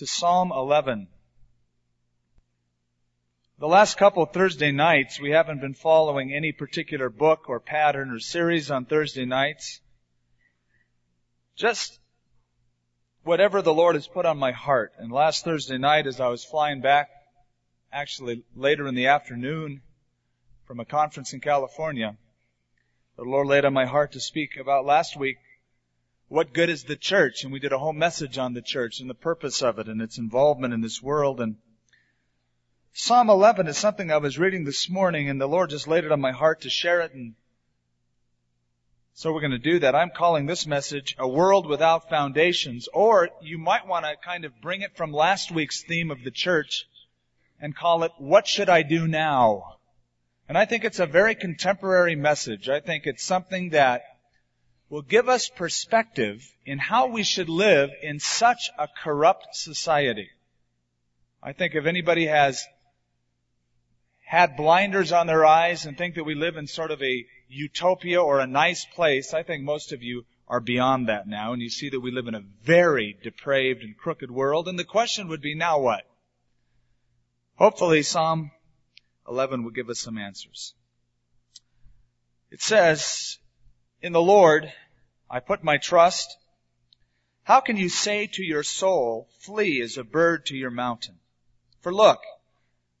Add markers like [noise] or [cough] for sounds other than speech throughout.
to Psalm 11. The last couple Thursday nights, we haven't been following any particular book or pattern or series on Thursday nights. Just whatever the Lord has put on my heart. And last Thursday night, as I was flying back, actually later in the afternoon from a conference in California, the Lord laid on my heart to speak about last week what good is the church? And we did a whole message on the church and the purpose of it and its involvement in this world. And Psalm 11 is something I was reading this morning and the Lord just laid it on my heart to share it. And so we're going to do that. I'm calling this message a world without foundations, or you might want to kind of bring it from last week's theme of the church and call it, what should I do now? And I think it's a very contemporary message. I think it's something that will give us perspective in how we should live in such a corrupt society. I think if anybody has had blinders on their eyes and think that we live in sort of a utopia or a nice place, I think most of you are beyond that now and you see that we live in a very depraved and crooked world and the question would be now what? Hopefully Psalm 11 will give us some answers. It says, in the Lord, I put my trust. How can you say to your soul, flee as a bird to your mountain? For look,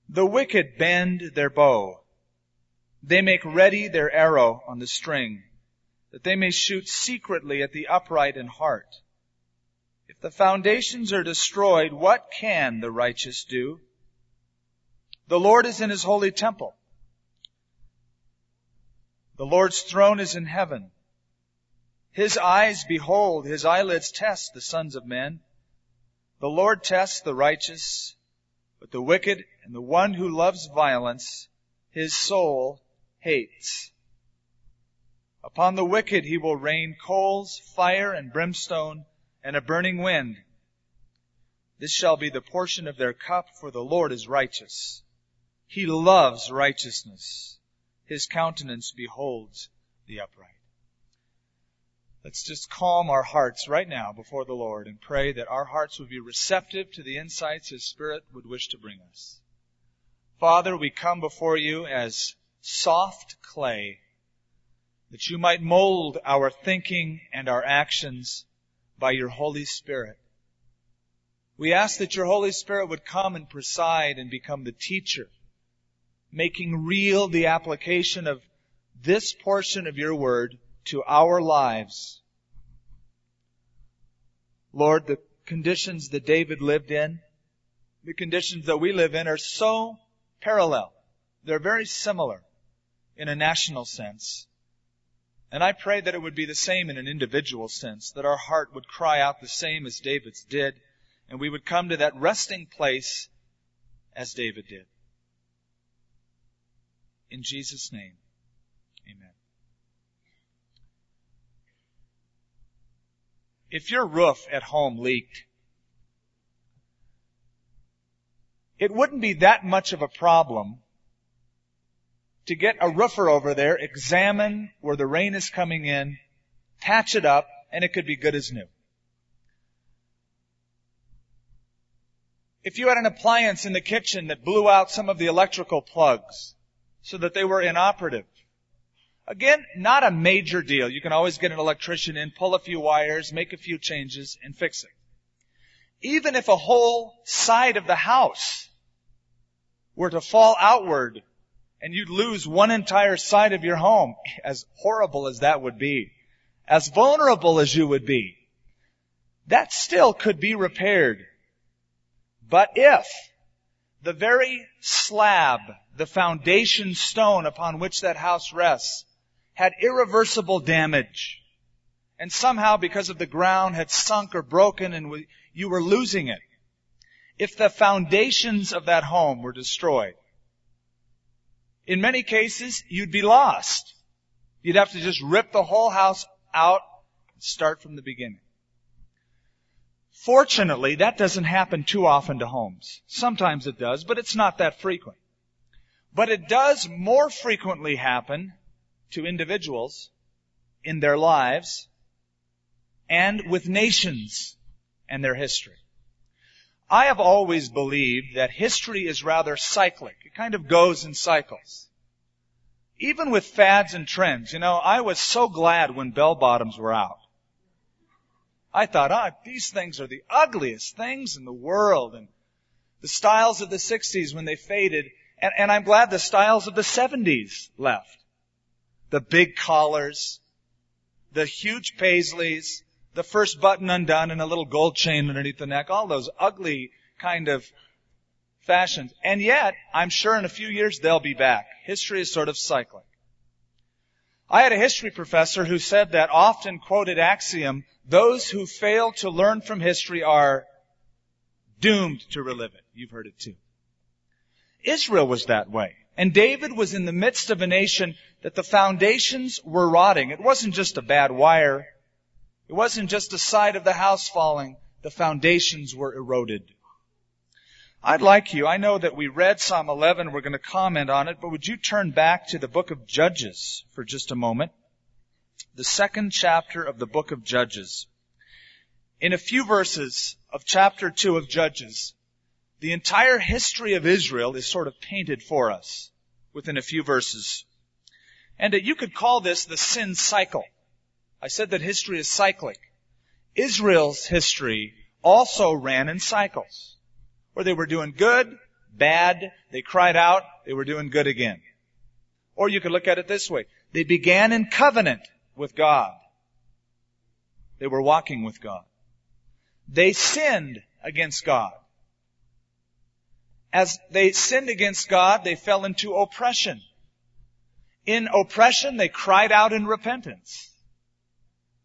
the wicked bend their bow. They make ready their arrow on the string, that they may shoot secretly at the upright in heart. If the foundations are destroyed, what can the righteous do? The Lord is in his holy temple. The Lord's throne is in heaven. His eyes behold, his eyelids test the sons of men. The Lord tests the righteous, but the wicked and the one who loves violence, his soul hates. Upon the wicked he will rain coals, fire and brimstone, and a burning wind. This shall be the portion of their cup, for the Lord is righteous. He loves righteousness his countenance beholds the upright. Let's just calm our hearts right now before the Lord and pray that our hearts would be receptive to the insights His Spirit would wish to bring us. Father, we come before you as soft clay, that you might mold our thinking and our actions by your Holy Spirit. We ask that your Holy Spirit would come and preside and become the teacher making real the application of this portion of your word to our lives. Lord, the conditions that David lived in, the conditions that we live in are so parallel. They're very similar in a national sense. And I pray that it would be the same in an individual sense, that our heart would cry out the same as David's did, and we would come to that resting place as David did. In Jesus' name, amen. If your roof at home leaked, it wouldn't be that much of a problem to get a roofer over there, examine where the rain is coming in, patch it up, and it could be good as new. If you had an appliance in the kitchen that blew out some of the electrical plugs, so that they were inoperative. Again, not a major deal. You can always get an electrician in, pull a few wires, make a few changes, and fix it. Even if a whole side of the house were to fall outward and you'd lose one entire side of your home, as horrible as that would be, as vulnerable as you would be, that still could be repaired. But if the very slab, the foundation stone upon which that house rests, had irreversible damage. And somehow, because of the ground, had sunk or broken and you were losing it. If the foundations of that home were destroyed, in many cases, you'd be lost. You'd have to just rip the whole house out and start from the beginning. Fortunately, that doesn't happen too often to homes. Sometimes it does, but it's not that frequent. But it does more frequently happen to individuals in their lives and with nations and their history. I have always believed that history is rather cyclic. It kind of goes in cycles. Even with fads and trends, you know, I was so glad when bell bottoms were out. I thought, ah, these things are the ugliest things in the world. And the styles of the 60s when they faded, and, and I'm glad the styles of the 70s left. The big collars, the huge paisleys, the first button undone and a little gold chain underneath the neck, all those ugly kind of fashions. And yet, I'm sure in a few years they'll be back. History is sort of cyclic. I had a history professor who said that often quoted axiom, those who fail to learn from history are doomed to relive it. You've heard it too. Israel was that way. And David was in the midst of a nation that the foundations were rotting. It wasn't just a bad wire. It wasn't just the side of the house falling. The foundations were eroded. I'd like you, I know that we read Psalm 11, we're going to comment on it, but would you turn back to the book of Judges for just a moment? The second chapter of the book of Judges. In a few verses of chapter 2 of Judges, the entire history of Israel is sort of painted for us within a few verses. And you could call this the sin cycle. I said that history is cyclic. Israel's history also ran in cycles, where they were doing good, bad, they cried out, they were doing good again. Or you could look at it this way. They began in covenant with God. They were walking with God. They sinned against God. As they sinned against God, they fell into oppression. In oppression, they cried out in repentance.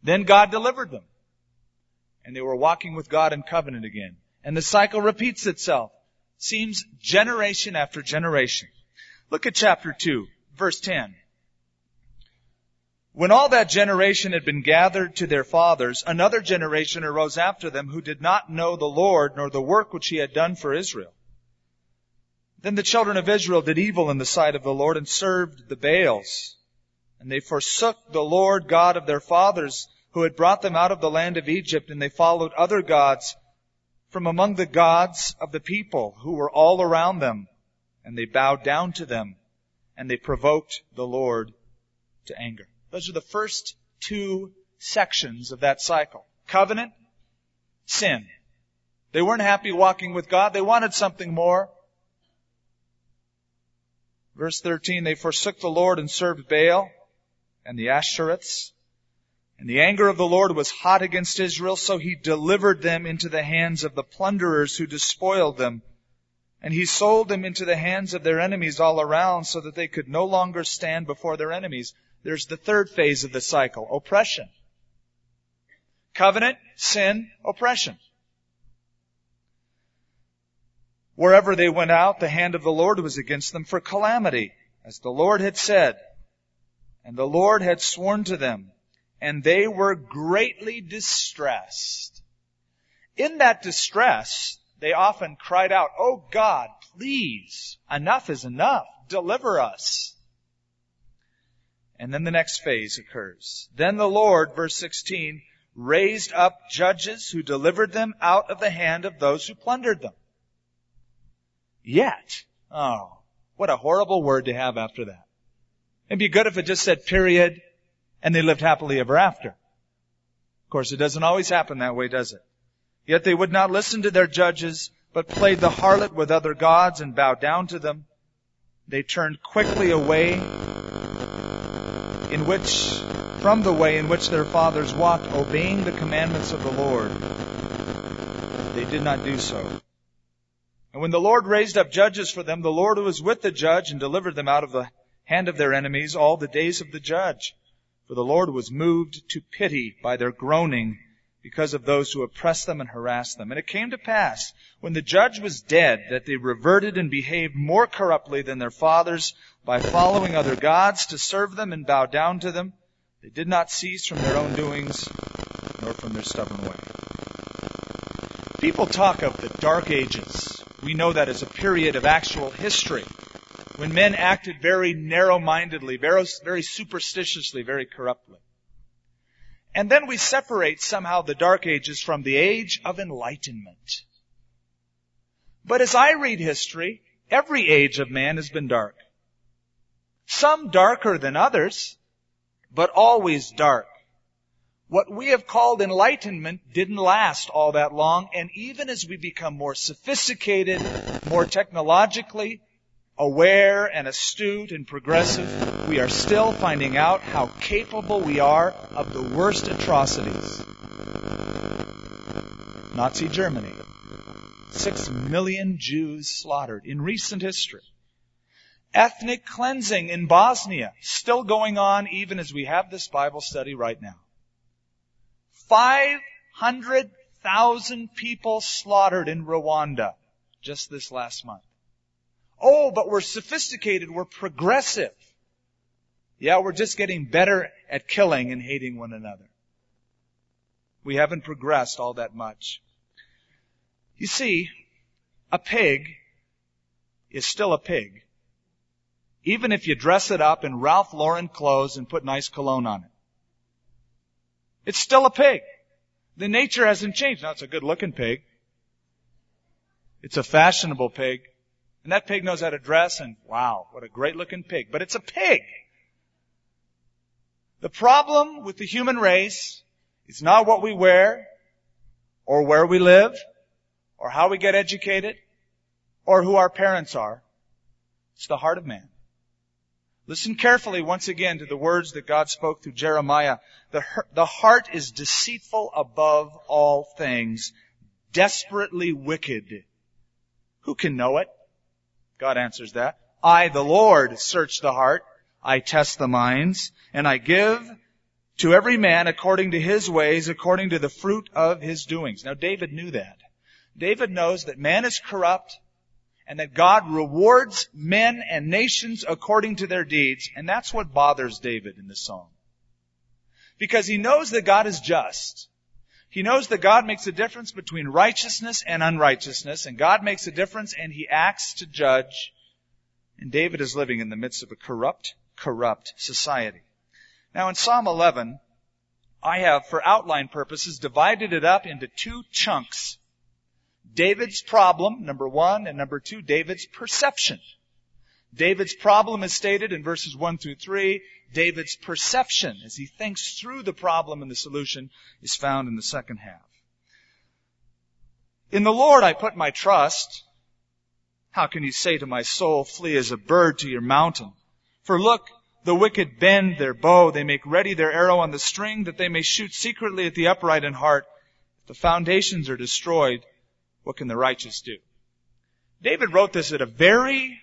Then God delivered them. And they were walking with God in covenant again. And the cycle repeats itself. Seems generation after generation. Look at chapter 2, verse 10. When all that generation had been gathered to their fathers, another generation arose after them who did not know the Lord nor the work which he had done for Israel. Then the children of Israel did evil in the sight of the Lord and served the Baals. And they forsook the Lord God of their fathers who had brought them out of the land of Egypt and they followed other gods from among the gods of the people who were all around them. And they bowed down to them and they provoked the Lord to anger. Those are the first two sections of that cycle. Covenant, sin. They weren't happy walking with God. They wanted something more. Verse 13, they forsook the Lord and served Baal and the Ashtoreths. And the anger of the Lord was hot against Israel, so he delivered them into the hands of the plunderers who despoiled them. And he sold them into the hands of their enemies all around so that they could no longer stand before their enemies. There's the third phase of the cycle, oppression. Covenant, sin, oppression. Wherever they went out, the hand of the Lord was against them for calamity, as the Lord had said. And the Lord had sworn to them, and they were greatly distressed. In that distress, they often cried out, Oh God, please, enough is enough. Deliver us. And then the next phase occurs. Then the Lord, verse 16, raised up judges who delivered them out of the hand of those who plundered them. Yet. Oh, what a horrible word to have after that. It'd be good if it just said period and they lived happily ever after. Of course, it doesn't always happen that way, does it? Yet they would not listen to their judges, but played the harlot with other gods and bowed down to them. They turned quickly away in which, from the way in which their fathers walked, obeying the commandments of the Lord. They did not do so. And when the Lord raised up judges for them, the Lord was with the judge and delivered them out of the hand of their enemies all the days of the judge. For the Lord was moved to pity by their groaning because of those who oppressed them and harassed them. And it came to pass, when the judge was dead, that they reverted and behaved more corruptly than their fathers by following other gods to serve them and bow down to them. They did not cease from their own doings, nor from their stubborn way. People talk of the dark ages we know that as a period of actual history when men acted very narrow-mindedly, very, very superstitiously, very corruptly. And then we separate somehow the Dark Ages from the Age of Enlightenment. But as I read history, every age of man has been dark. Some darker than others, but always dark. What we have called enlightenment didn't last all that long, and even as we become more sophisticated, more technologically aware and astute and progressive, we are still finding out how capable we are of the worst atrocities. Nazi Germany. Six million Jews slaughtered in recent history. Ethnic cleansing in Bosnia, still going on even as we have this Bible study right now. 500,000 people slaughtered in Rwanda just this last month. Oh, but we're sophisticated, we're progressive. Yeah, we're just getting better at killing and hating one another. We haven't progressed all that much. You see, a pig is still a pig. Even if you dress it up in Ralph Lauren clothes and put nice cologne on it. It's still a pig. The nature hasn't changed. Now it's a good looking pig. It's a fashionable pig. And that pig knows how to dress and wow, what a great looking pig. But it's a pig. The problem with the human race is not what we wear or where we live or how we get educated or who our parents are. It's the heart of man. Listen carefully once again to the words that God spoke through Jeremiah. The, the heart is deceitful above all things, desperately wicked. Who can know it? God answers that. I, the Lord, search the heart. I test the minds and I give to every man according to his ways, according to the fruit of his doings. Now David knew that. David knows that man is corrupt and that God rewards men and nations according to their deeds. And that's what bothers David in this song. Because he knows that God is just. He knows that God makes a difference between righteousness and unrighteousness, and God makes a difference and he acts to judge. And David is living in the midst of a corrupt, corrupt society. Now in Psalm 11, I have, for outline purposes, divided it up into two chunks. David's problem, number one, and number two, David's perception. David's problem is stated in verses one through three. David's perception, as he thinks through the problem and the solution, is found in the second half. In the Lord I put my trust. How can you say to my soul, flee as a bird to your mountain? For look, the wicked bend their bow. They make ready their arrow on the string that they may shoot secretly at the upright in heart. If the foundations are destroyed, what can the righteous do? David wrote this at a very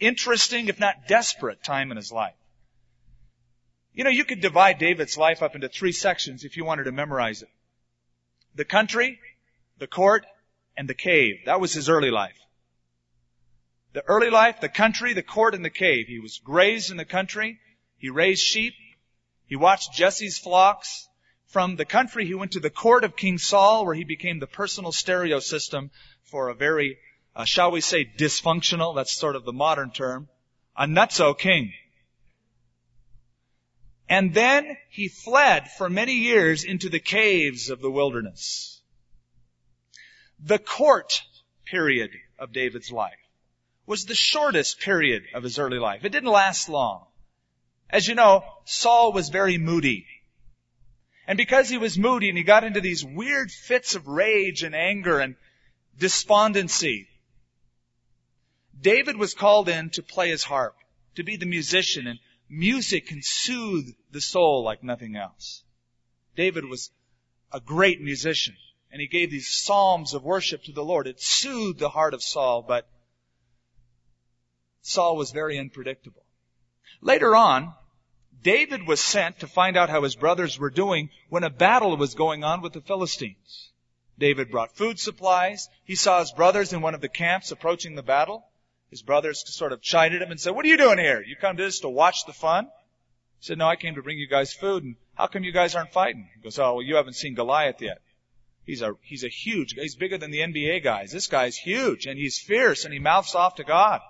interesting, if not desperate time in his life. You know, you could divide David's life up into three sections if you wanted to memorize it. The country, the court, and the cave. That was his early life. The early life, the country, the court, and the cave. He was grazed in the country. He raised sheep. He watched Jesse's flocks. From the country, he went to the court of King Saul, where he became the personal stereo system for a very, uh, shall we say, dysfunctional, that's sort of the modern term, a nutso king. And then he fled for many years into the caves of the wilderness. The court period of David's life was the shortest period of his early life. It didn't last long. As you know, Saul was very moody. And because he was moody and he got into these weird fits of rage and anger and despondency, David was called in to play his harp, to be the musician, and music can soothe the soul like nothing else. David was a great musician, and he gave these psalms of worship to the Lord. It soothed the heart of Saul, but Saul was very unpredictable. Later on, David was sent to find out how his brothers were doing when a battle was going on with the Philistines. David brought food supplies. He saw his brothers in one of the camps approaching the battle. His brothers sort of chided him and said, what are you doing here? You come to this to watch the fun? He said, no, I came to bring you guys food. And how come you guys aren't fighting? He goes, oh, well, you haven't seen Goliath yet. He's a, he's a huge, he's bigger than the NBA guys. This guy's huge and he's fierce and he mouths off to God.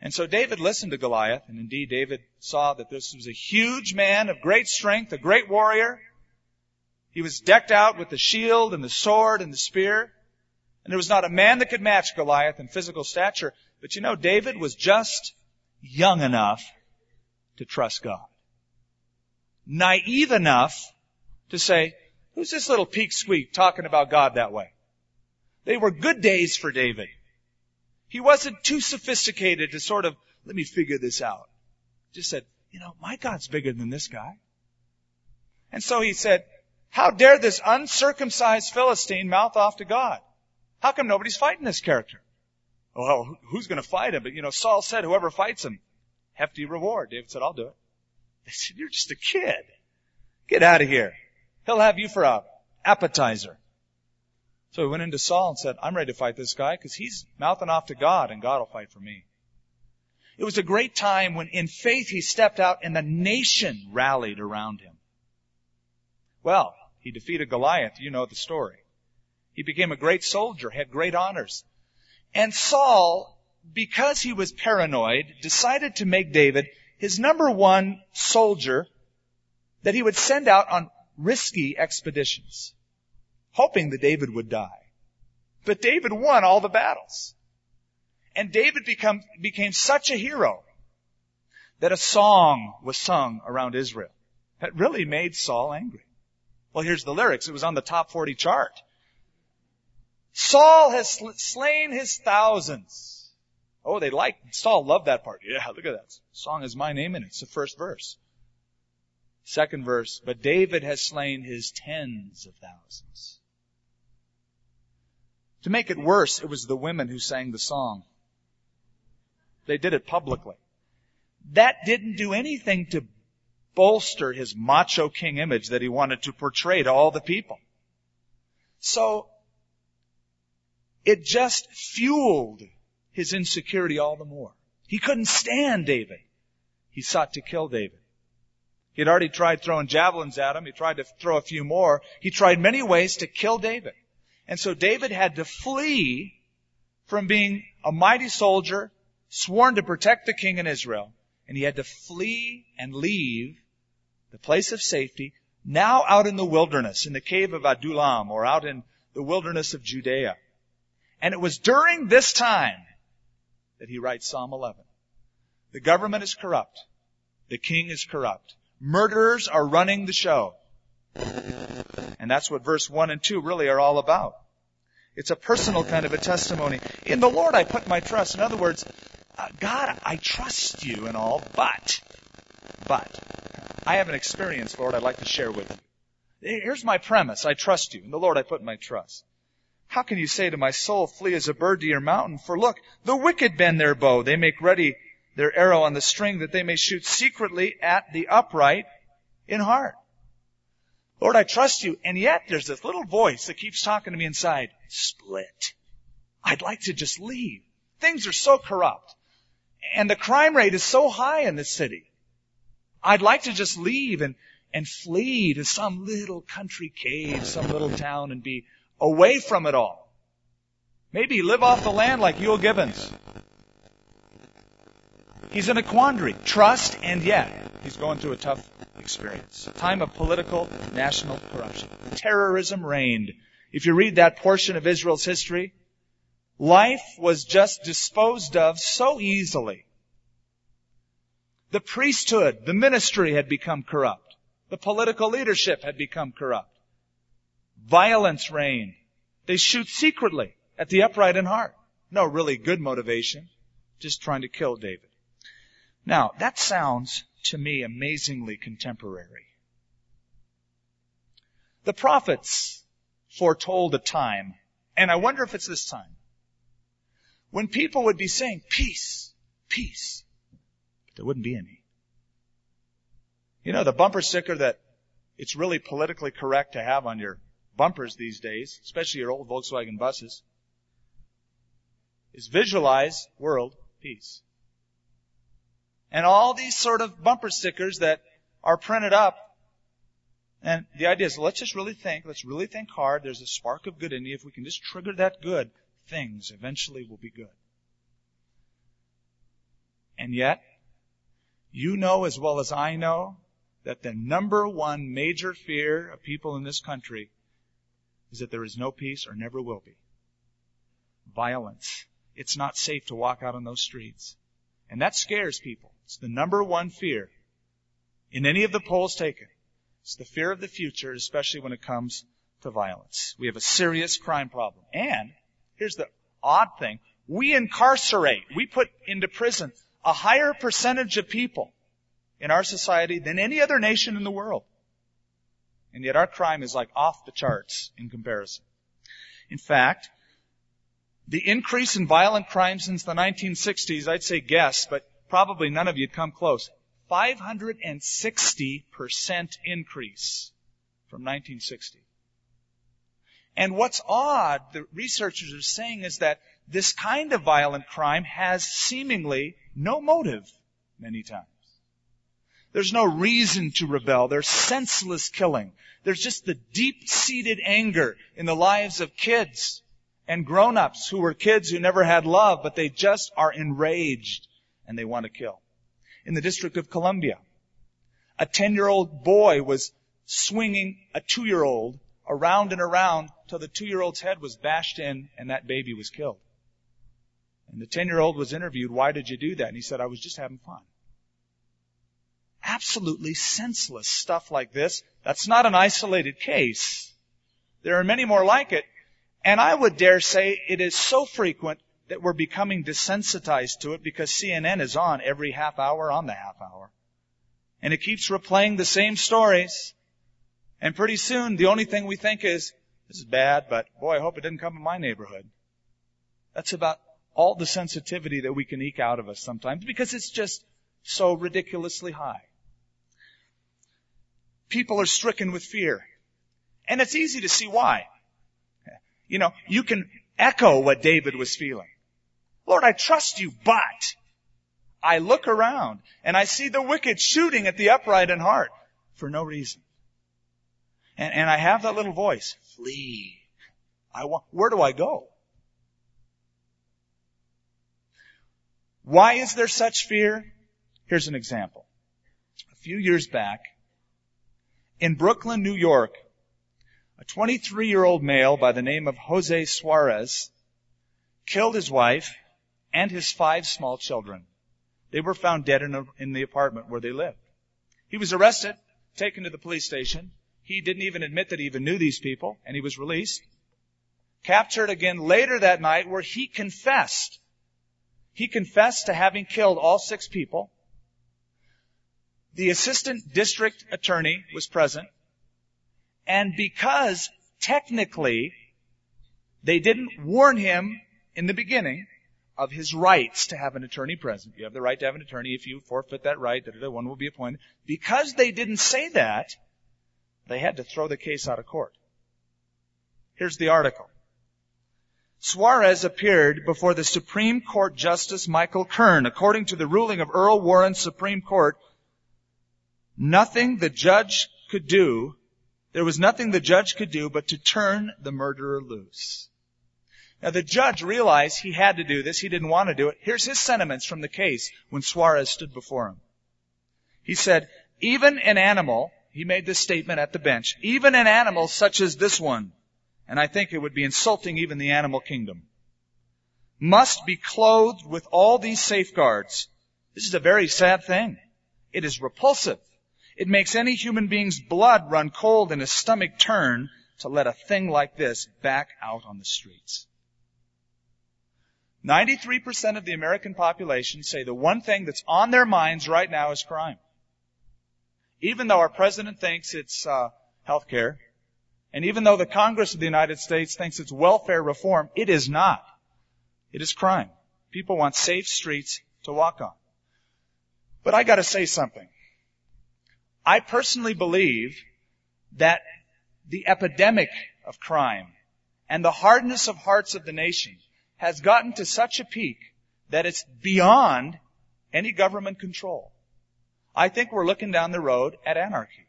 And so David listened to Goliath, and indeed David saw that this was a huge man of great strength, a great warrior. He was decked out with the shield and the sword and the spear. And there was not a man that could match Goliath in physical stature. But you know, David was just young enough to trust God. Naive enough to say, who's this little peak squeak talking about God that way? They were good days for David. He wasn't too sophisticated to sort of, let me figure this out. Just said, you know, my God's bigger than this guy. And so he said, how dare this uncircumcised Philistine mouth off to God? How come nobody's fighting this character? Well, who's going to fight him? But you know, Saul said, whoever fights him, hefty reward. David said, I'll do it. They said, you're just a kid. Get out of here. He'll have you for a appetizer. So he went into Saul and said, I'm ready to fight this guy because he's mouthing off to God and God will fight for me. It was a great time when in faith he stepped out and the nation rallied around him. Well, he defeated Goliath. You know the story. He became a great soldier, had great honors. And Saul, because he was paranoid, decided to make David his number one soldier that he would send out on risky expeditions, hoping that David would die. But David won all the battles. And David become, became such a hero that a song was sung around Israel that really made Saul angry. Well, here's the lyrics. It was on the top 40 chart. Saul has slain his thousands. Oh, they like, Saul loved that part. Yeah, look at that. Song has my name in it. It's the first verse. Second verse, but David has slain his tens of thousands. To make it worse, it was the women who sang the song. They did it publicly. That didn't do anything to bolster his macho king image that he wanted to portray to all the people. So, it just fueled his insecurity all the more. He couldn't stand David. He sought to kill David. He had already tried throwing javelins at him. He tried to throw a few more. He tried many ways to kill David. And so David had to flee from being a mighty soldier, sworn to protect the king in Israel, and he had to flee and leave the place of safety, now out in the wilderness, in the cave of Adullam, or out in the wilderness of Judea. And it was during this time that he writes Psalm 11. The government is corrupt. The king is corrupt. Murderers are running the show. And that's what verse 1 and 2 really are all about. It's a personal kind of a testimony. In the Lord I put my trust. In other words, uh, God, I trust you and all, but, but, I have an experience, Lord, I'd like to share with you. Here's my premise. I trust you. In the Lord I put my trust. How can you say to my soul, flee as a bird to your mountain? For look, the wicked bend their bow. They make ready their arrow on the string that they may shoot secretly at the upright in heart. Lord, I trust you. And yet there's this little voice that keeps talking to me inside. Split. I'd like to just leave. Things are so corrupt. And the crime rate is so high in this city. I'd like to just leave and, and flee to some little country cave, some little town and be away from it all. Maybe live off the land like Euell Gibbons. He's in a quandary. Trust and yet he's going through a tough experience. A time of political national corruption. Terrorism reigned. If you read that portion of Israel's history, life was just disposed of so easily. The priesthood, the ministry had become corrupt. The political leadership had become corrupt. Violence reigned. They shoot secretly at the upright in heart. No really good motivation. Just trying to kill David. Now, that sounds to me amazingly contemporary. The prophets foretold a time, and I wonder if it's this time, when people would be saying, peace, peace, but there wouldn't be any. You know, the bumper sticker that it's really politically correct to have on your bumpers these days, especially your old Volkswagen buses, is visualize world peace. And all these sort of bumper stickers that are printed up. And the idea is, let's just really think, let's really think hard. There's a spark of good in you. If we can just trigger that good, things eventually will be good. And yet, you know as well as I know that the number one major fear of people in this country is that there is no peace or never will be. violence. It's not safe to walk out on those streets. And that scares people. It's the number one fear in any of the polls taken. It's the fear of the future, especially when it comes to violence. We have a serious crime problem. And here's the odd thing. We incarcerate, we put into prison a higher percentage of people in our society than any other nation in the world. And yet our crime is like off the charts in comparison. In fact, the increase in violent crime since the 1960s, I'd say guess, but probably none of you'd come close. 560% increase from 1960. And what's odd, the researchers are saying, is that this kind of violent crime has seemingly no motive many times. There's no reason to rebel. There's senseless killing. There's just the deep-seated anger in the lives of kids and grown-ups who were kids who never had love, but they just are enraged and they want to kill. In the District of Columbia, a 10-year-old boy was swinging a 2-year-old around and around till the 2-year-old's head was bashed in and that baby was killed. And the 10-year-old was interviewed, why did you do that? And he said, I was just having fun. Absolutely senseless stuff like this. That's not an isolated case. There are many more like it. And I would dare say it is so frequent that we're becoming desensitized to it because CNN is on every half hour on the half hour. And it keeps replaying the same stories. And pretty soon the only thing we think is, this is bad, but boy, I hope it didn't come in my neighborhood. That's about all the sensitivity that we can eke out of us sometimes because it's just so ridiculously high. People are stricken with fear. And it's easy to see why. You know, you can echo what David was feeling. Lord, I trust you, but I look around and I see the wicked shooting at the upright in heart for no reason. And, and I have that little voice, flee. I want, where do I go? Why is there such fear? Here's an example. A few years back, in Brooklyn, New York, a 23 year old male by the name of Jose Suarez killed his wife and his five small children. They were found dead in, a, in the apartment where they lived. He was arrested, taken to the police station. He didn't even admit that he even knew these people, and he was released. Captured again later that night where he confessed he confessed to having killed all six people. The assistant district attorney was present. And because technically they didn't warn him in the beginning of his rights to have an attorney present. You have the right to have an attorney. If you forfeit that right, one will be appointed. Because they didn't say that, they had to throw the case out of court. Here's the article. Suarez appeared before the Supreme Court Justice Michael Kern. According to the ruling of Earl Warren's Supreme Court, nothing the judge could do, there was nothing the judge could do but to turn the murderer loose. Now the judge realized he had to do this. He didn't want to do it. Here's his sentiments from the case when Suarez stood before him. He said, even an animal, he made this statement at the bench, even an animal such as this one, and I think it would be insulting even the animal kingdom, must be clothed with all these safeguards. This is a very sad thing. It is repulsive. It makes any human being's blood run cold and his stomach turn to let a thing like this back out on the streets. 93% of the American population say the one thing that's on their minds right now is crime. Even though our president thinks it's uh, health care, and even though the Congress of the United States thinks it's welfare reform, it is not. It is crime. People want safe streets to walk on. But I gotta say something. I personally believe that the epidemic of crime and the hardness of hearts of the nation has gotten to such a peak that it's beyond any government control. I think we're looking down the road at anarchy.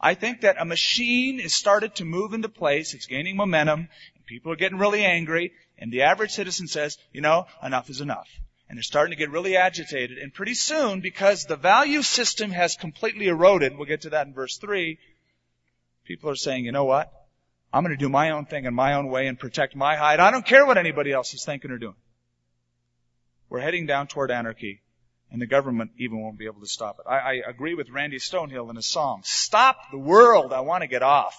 I think that a machine is started to move into place. It's gaining momentum. And people are getting really angry. And the average citizen says, you know, enough is enough. And they're starting to get really agitated. And pretty soon, because the value system has completely eroded, we'll get to that in verse 3, people are saying, you know what? I'm going to do my own thing in my own way and protect my hide. I don't care what anybody else is thinking or doing. We're heading down toward anarchy, and the government even won't be able to stop it. I, I agree with Randy Stonehill in his song, Stop the world, I want to get off.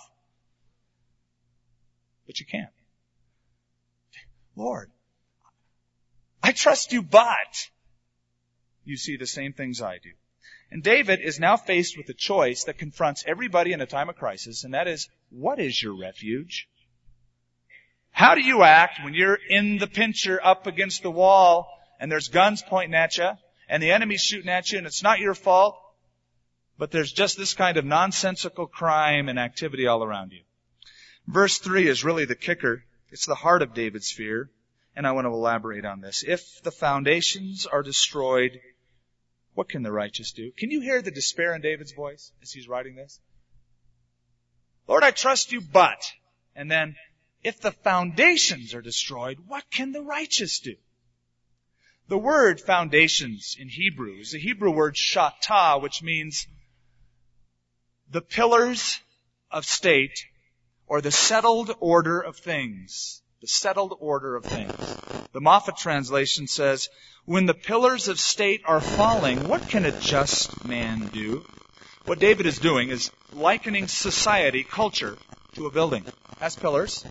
But you can't. Lord, I trust you, but you see the same things I do. And David is now faced with a choice that confronts everybody in a time of crisis, and that is, what is your refuge? How do you act when you're in the pincher up against the wall and there's guns pointing at you and the enemy's shooting at you and it's not your fault, but there's just this kind of nonsensical crime and activity all around you? Verse 3 is really the kicker. It's the heart of David's fear, and I want to elaborate on this. If the foundations are destroyed, what can the righteous do? Can you hear the despair in David's voice as he's writing this? Lord, I trust you, but, and then, if the foundations are destroyed, what can the righteous do? The word foundations in Hebrew is the Hebrew word shatah, which means the pillars of state or the settled order of things. The settled order of things. The Moffatt translation says, when the pillars of state are falling, what can a just man do? What David is doing is likening society, culture, to a building. As pillars.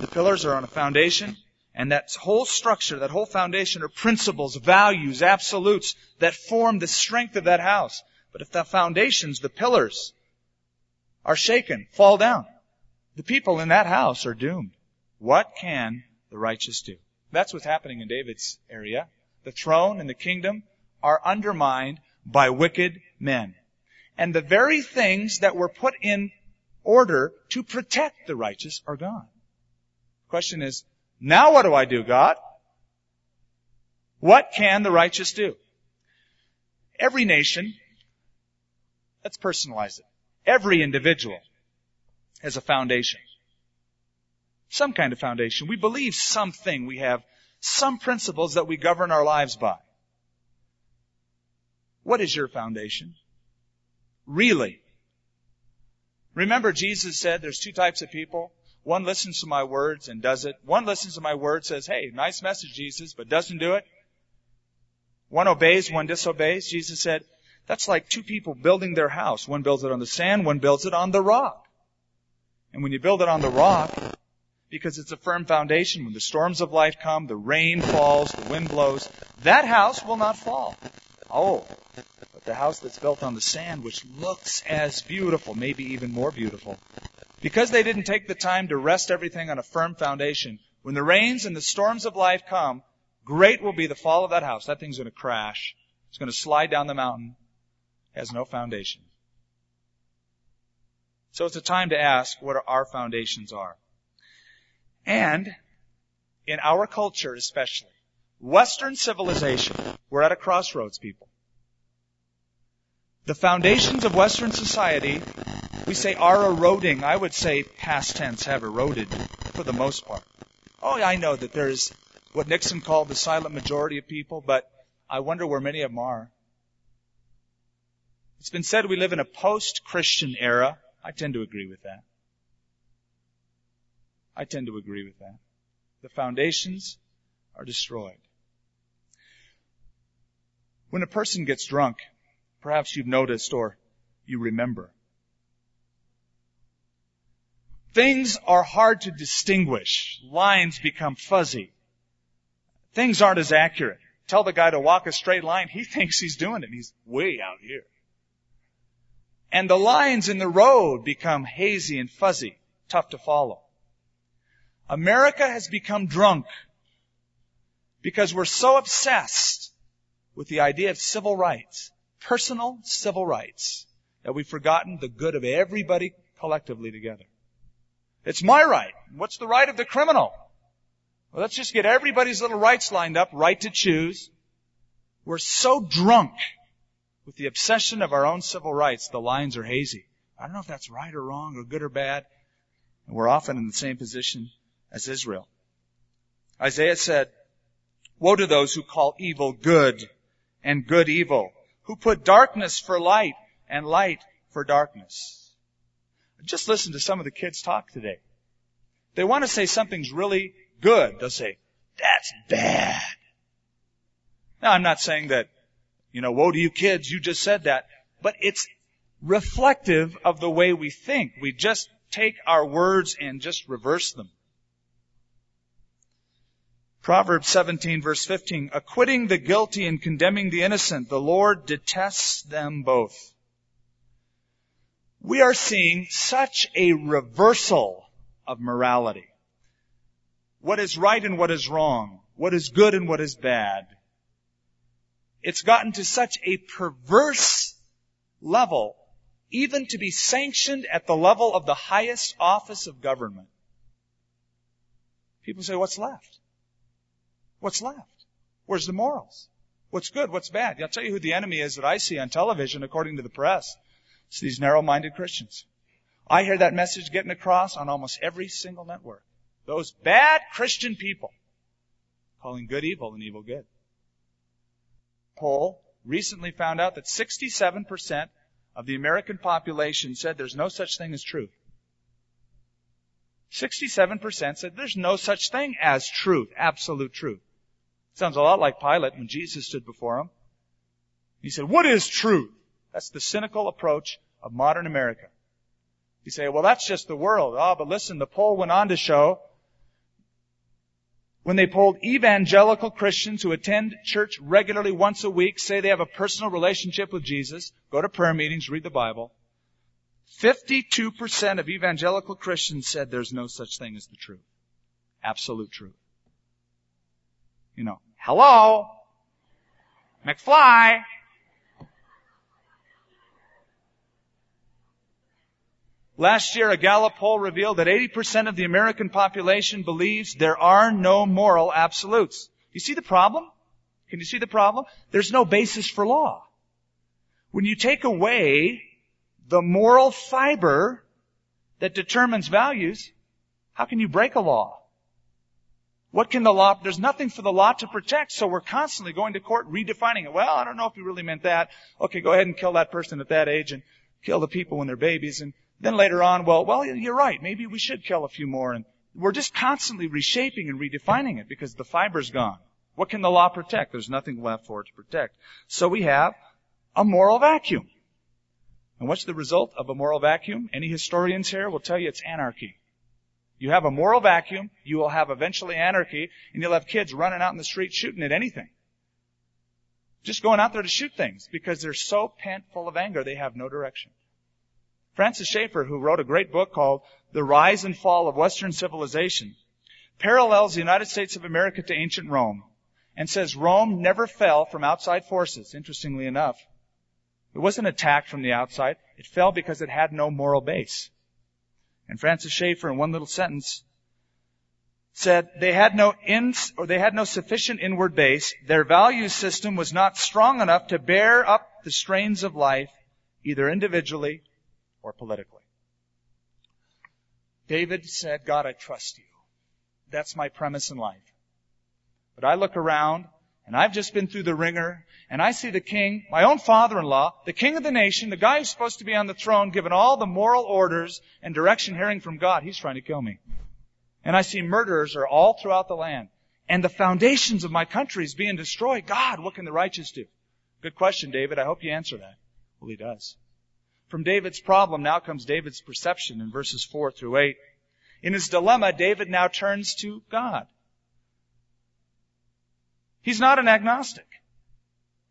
The pillars are on a foundation, and that whole structure, that whole foundation are principles, values, absolutes that form the strength of that house. But if the foundations, the pillars, are shaken, fall down, the people in that house are doomed. What can the righteous do? That's what's happening in David's area. The throne and the kingdom are undermined by wicked men. And the very things that were put in order to protect the righteous are gone. The question is, now what do I do, God? What can the righteous do? Every nation, let's personalize it. Every individual has a foundation. Some kind of foundation. We believe something. We have some principles that we govern our lives by. What is your foundation? Really? Remember Jesus said there's two types of people. One listens to my words and does it. One listens to my words, says, hey, nice message, Jesus, but doesn't do it. One obeys, one disobeys. Jesus said, that's like two people building their house. One builds it on the sand, one builds it on the rock. And when you build it on the rock, because it's a firm foundation, when the storms of life come, the rain falls, the wind blows, that house will not fall. Oh, but the house that's built on the sand, which looks as beautiful, maybe even more beautiful, because they didn't take the time to rest everything on a firm foundation, when the rains and the storms of life come, great will be the fall of that house. That thing's going to crash. It's going to slide down the mountain. It has no foundation. So it's a time to ask what our foundations are. And in our culture especially, Western civilization, we're at a crossroads, people. The foundations of Western society, we say are eroding. I would say past tense have eroded for the most part. Oh, I know that there's what Nixon called the silent majority of people, but I wonder where many of them are. It's been said we live in a post-Christian era. I tend to agree with that. I tend to agree with that. The foundations are destroyed. When a person gets drunk, perhaps you've noticed or you remember. Things are hard to distinguish. Lines become fuzzy. Things aren't as accurate. Tell the guy to walk a straight line, he [laughs] thinks he's doing it. He's way out here and the lines in the road become hazy and fuzzy, tough to follow. America has become drunk because we're so obsessed with the idea of civil rights, personal civil rights, that we've forgotten the good of everybody collectively together. It's my right. What's the right of the criminal? Well, let's just get everybody's little rights lined up, right to choose. We're so drunk with the obsession of our own civil rights, the lines are hazy. I don't know if that's right or wrong or good or bad. And we're often in the same position as Israel. Isaiah said, Woe to those who call evil good and good evil, who put darkness for light and light for darkness. Just listen to some of the kids talk today. They want to say something's really good. They'll say, that's bad. Now I'm not saying that, you know, woe to you kids, you just said that, but it's reflective of the way we think. We just take our words and just reverse them. Proverbs 17 verse 15, acquitting the guilty and condemning the innocent, the Lord detests them both. We are seeing such a reversal of morality. What is right and what is wrong. What is good and what is bad. It's gotten to such a perverse level, even to be sanctioned at the level of the highest office of government. People say, what's left? What's left? Where's the morals? What's good? What's bad? I'll tell you who the enemy is that I see on television, according to the press. It's these narrow-minded Christians. I hear that message getting across on almost every single network. Those bad Christian people calling good evil and evil good. Poll recently found out that 67% of the American population said there's no such thing as truth. 67% said there's no such thing as truth, absolute truth. Sounds a lot like Pilate when Jesus stood before him. He said, what is truth? That's the cynical approach of modern America. You say, well, that's just the world. Oh, but listen, the poll went on to show when they polled evangelical Christians who attend church regularly once a week, say they have a personal relationship with Jesus, go to prayer meetings, read the Bible, 52% of evangelical Christians said there's no such thing as the truth. Absolute truth. You know, hello? McFly? Last year, a Gallup poll revealed that 80% of the American population believes there are no moral absolutes. You see the problem? Can you see the problem? There's no basis for law. When you take away the moral fiber that determines values, how can you break a law? What can the law, there's nothing for the law to protect, so we're constantly going to court redefining it. Well, I don't know if you really meant that. Okay, go ahead and kill that person at that age and kill the people when they're babies and then later on, well, well, you're right. Maybe we should kill a few more. And we're just constantly reshaping and redefining it because the fiber's gone. What can the law protect? There's nothing left for it to protect. So we have a moral vacuum. And what's the result of a moral vacuum? Any historians here will tell you it's anarchy. You have a moral vacuum, you will have eventually anarchy, and you'll have kids running out in the street shooting at anything. Just going out there to shoot things because they're so pent full of anger they have no direction. Francis Schaeffer, who wrote a great book called The Rise and Fall of Western Civilization, parallels the United States of America to ancient Rome and says Rome never fell from outside forces, interestingly enough. It wasn't attacked from the outside. It fell because it had no moral base. And Francis Schaeffer, in one little sentence, said they had no ins, or they had no sufficient inward base. Their value system was not strong enough to bear up the strains of life, either individually or politically. David said, God, I trust you. That's my premise in life. But I look around and I've just been through the wringer and I see the king, my own father-in-law, the king of the nation, the guy who's supposed to be on the throne, given all the moral orders and direction hearing from God. He's trying to kill me. And I see murderers are all throughout the land. And the foundations of my country is being destroyed. God, what can the righteous do? Good question, David. I hope you answer that. Well, he does. From David's problem now comes David's perception in verses 4 through 8. In his dilemma, David now turns to God. He's not an agnostic.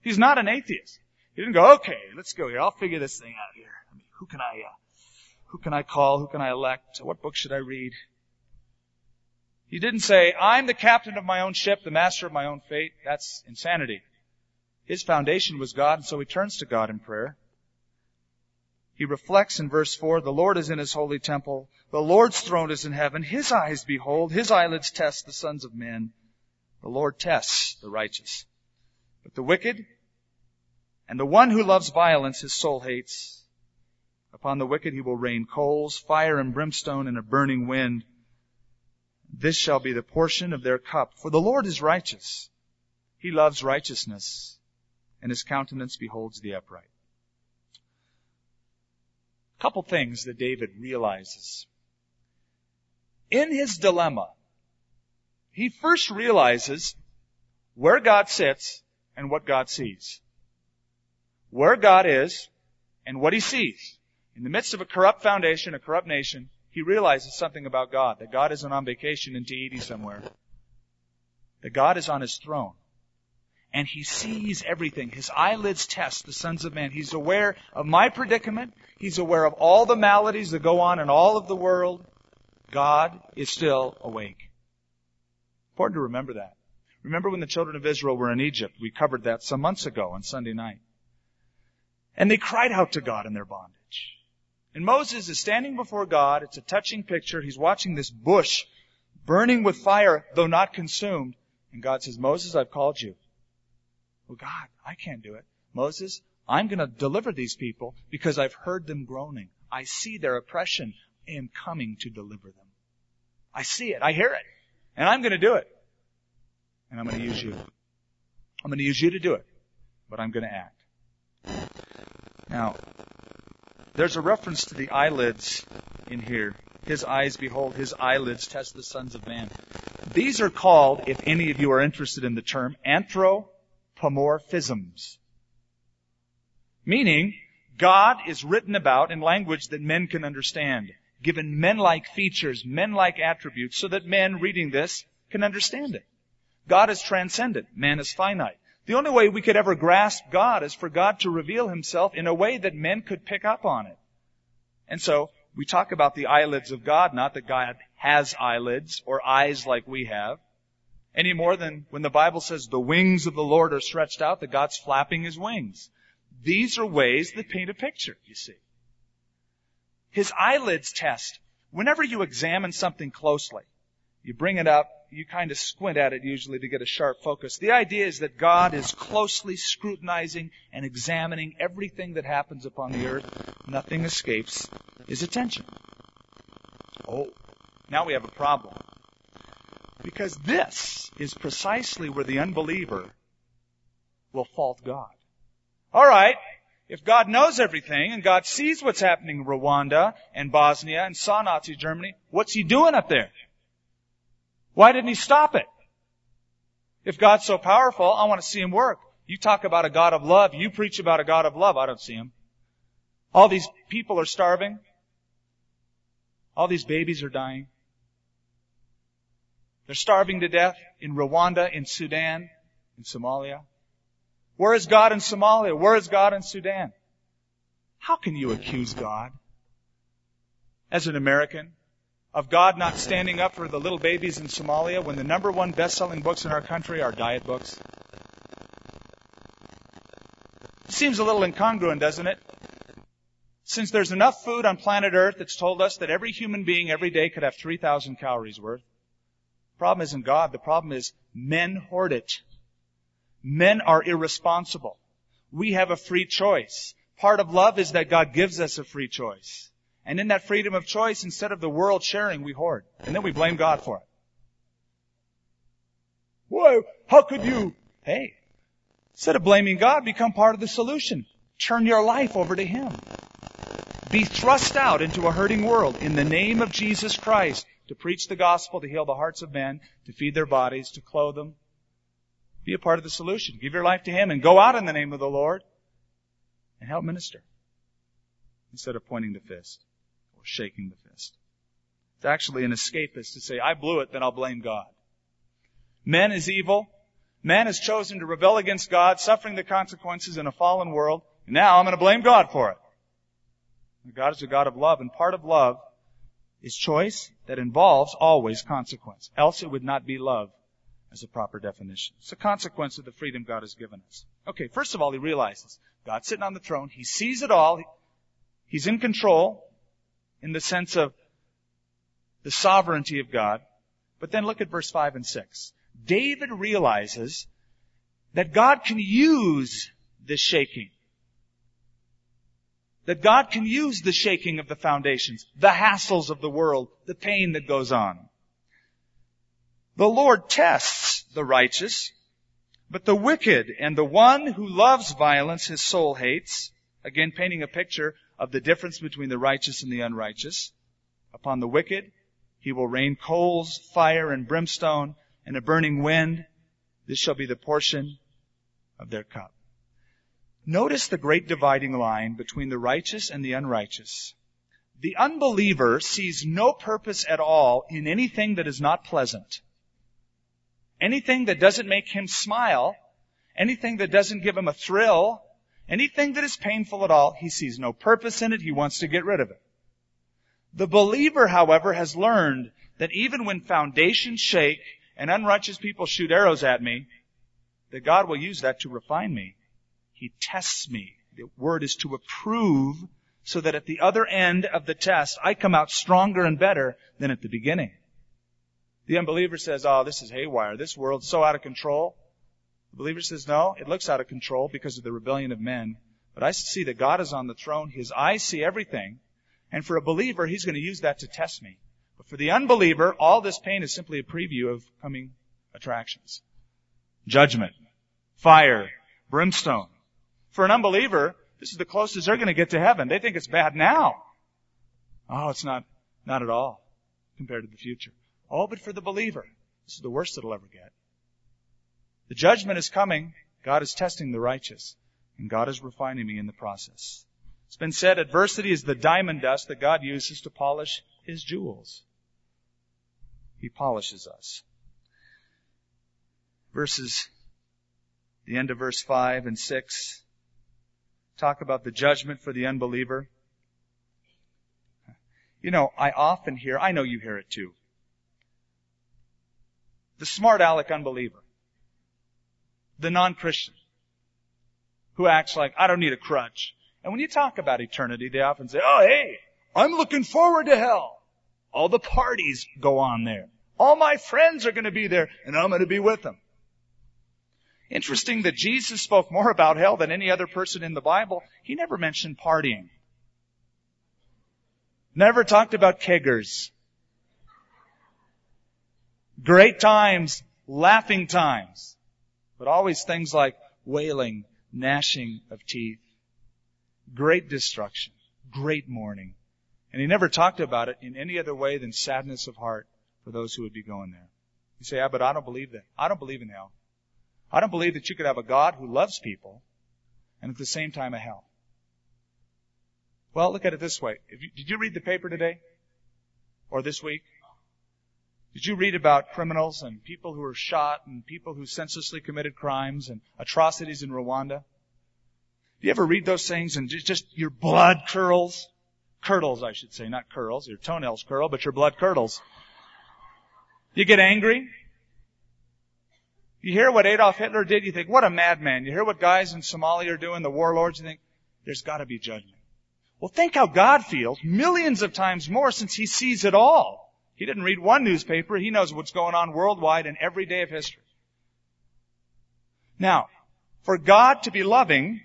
He's not an atheist. He didn't go, okay, let's go here. I'll figure this thing out here. I mean, who can I, uh, who can I call? Who can I elect? What book should I read? He didn't say, I'm the captain of my own ship, the master of my own fate. That's insanity. His foundation was God, and so he turns to God in prayer. He reflects in verse 4, the Lord is in his holy temple. The Lord's throne is in heaven. His eyes behold. His eyelids test the sons of men. The Lord tests the righteous. But the wicked and the one who loves violence his soul hates. Upon the wicked he will rain coals, fire and brimstone and a burning wind. This shall be the portion of their cup. For the Lord is righteous. He loves righteousness and his countenance beholds the upright. A couple things that David realizes. In his dilemma, he first realizes where God sits and what God sees. Where God is and what he sees. In the midst of a corrupt foundation, a corrupt nation, he realizes something about God, that God isn't on vacation in Tahiti somewhere. That God is on his throne. And he sees everything. His eyelids test the sons of man. He's aware of my predicament. He's aware of all the maladies that go on in all of the world. God is still awake. Important to remember that. Remember when the children of Israel were in Egypt? We covered that some months ago on Sunday night. And they cried out to God in their bondage. And Moses is standing before God. It's a touching picture. He's watching this bush burning with fire, though not consumed. And God says, Moses, I've called you. Well, God, I can't do it. Moses, I'm going to deliver these people because I've heard them groaning. I see their oppression. I am coming to deliver them. I see it. I hear it. And I'm going to do it. And I'm going to use you. I'm going to use you to do it. But I'm going to act. Now, there's a reference to the eyelids in here. His eyes behold, his eyelids test the sons of man. These are called, if any of you are interested in the term, anthropomorphisms. Meaning, God is written about in language that men can understand, given men-like features, men-like attributes, so that men reading this can understand it. God is transcendent, man is finite. The only way we could ever grasp God is for God to reveal himself in a way that men could pick up on it. And so, we talk about the eyelids of God, not that God has eyelids or eyes like we have, any more than when the Bible says the wings of the Lord are stretched out, that God's flapping his wings. These are ways that paint a picture, you see. His eyelids test. Whenever you examine something closely, you bring it up, you kind of squint at it usually to get a sharp focus. The idea is that God is closely scrutinizing and examining everything that happens upon the earth. Nothing escapes his attention. Oh, now we have a problem. Because this is precisely where the unbeliever will fault God. Alright, if God knows everything and God sees what's happening in Rwanda and Bosnia and saw Nazi Germany, what's he doing up there? Why didn't he stop it? If God's so powerful, I want to see him work. You talk about a God of love. You preach about a God of love. I don't see him. All these people are starving. All these babies are dying. They're starving to death in Rwanda, in Sudan, in Somalia. Where is God in Somalia? Where is God in Sudan? How can you accuse God as an American of God not standing up for the little babies in Somalia when the number one best-selling books in our country are diet books? It seems a little incongruent, doesn't it? Since there's enough food on planet Earth that's told us that every human being every day could have 3,000 calories worth. The problem isn't God. The problem is men hoard it. Men are irresponsible. We have a free choice. Part of love is that God gives us a free choice. And in that freedom of choice, instead of the world sharing, we hoard. And then we blame God for it. Why, how could you? Hey, instead of blaming God, become part of the solution. Turn your life over to Him. Be thrust out into a hurting world in the name of Jesus Christ to preach the gospel, to heal the hearts of men, to feed their bodies, to clothe them. Be a part of the solution. Give your life to Him and go out in the name of the Lord and help minister instead of pointing the fist or shaking the fist. It's actually an escapist to say, I blew it, then I'll blame God. Man is evil. Man has chosen to rebel against God, suffering the consequences in a fallen world. Now I'm going to blame God for it. God is a God of love, and part of love is choice that involves always consequence. Else it would not be love as a proper definition. It's a consequence of the freedom God has given us. Okay, first of all, he realizes God's sitting on the throne. He sees it all. He's in control in the sense of the sovereignty of God. But then look at verse 5 and 6. David realizes that God can use this shaking. That God can use the shaking of the foundations, the hassles of the world, the pain that goes on. The Lord tests the righteous, but the wicked and the one who loves violence his soul hates, again painting a picture of the difference between the righteous and the unrighteous. Upon the wicked, he will rain coals, fire, and brimstone, and a burning wind. This shall be the portion of their cup. Notice the great dividing line between the righteous and the unrighteous. The unbeliever sees no purpose at all in anything that is not pleasant. Anything that doesn't make him smile, anything that doesn't give him a thrill, anything that is painful at all, he sees no purpose in it, he wants to get rid of it. The believer, however, has learned that even when foundations shake and unrighteous people shoot arrows at me, that God will use that to refine me. He tests me. The word is to approve so that at the other end of the test, I come out stronger and better than at the beginning. The unbeliever says, oh, this is haywire. This world's so out of control. The believer says, no, it looks out of control because of the rebellion of men. But I see that God is on the throne. His eyes see everything. And for a believer, He's going to use that to test me. But for the unbeliever, all this pain is simply a preview of coming attractions. Judgment. Fire. Brimstone. For an unbeliever, this is the closest they're going to get to heaven. They think it's bad now. Oh, it's not, not at all compared to the future. Oh, but for the believer, this is the worst it'll ever get. The judgment is coming. God is testing the righteous. And God is refining me in the process. It's been said adversity is the diamond dust that God uses to polish His jewels. He polishes us. Verses, the end of verse 5 and 6 talk about the judgment for the unbeliever. You know, I often hear, I know you hear it too. The smart aleck unbeliever. The non-Christian. Who acts like, I don't need a crutch. And when you talk about eternity, they often say, oh hey, I'm looking forward to hell. All the parties go on there. All my friends are going to be there and I'm going to be with them. Interesting that Jesus spoke more about hell than any other person in the Bible. He never mentioned partying. Never talked about keggers. Great times, laughing times, but always things like wailing, gnashing of teeth, great destruction, great mourning. And he never talked about it in any other way than sadness of heart for those who would be going there. You say, yeah, but I don't believe that. I don't believe in hell. I don't believe that you could have a God who loves people and at the same time a hell. Well, look at it this way. You, did you read the paper today? Or this week? Did you read about criminals and people who were shot and people who senselessly committed crimes and atrocities in Rwanda? Do you ever read those things and just your blood curls? Curdles, I should say, not curls. Your toenails curl, but your blood curdles. You get angry? You hear what Adolf Hitler did, you think, what a madman. You hear what guys in Somalia are doing, the warlords, you think, there's gotta be judgment. Well, think how God feels millions of times more since He sees it all. He didn't read one newspaper. He knows what's going on worldwide in every day of history. Now, for God to be loving,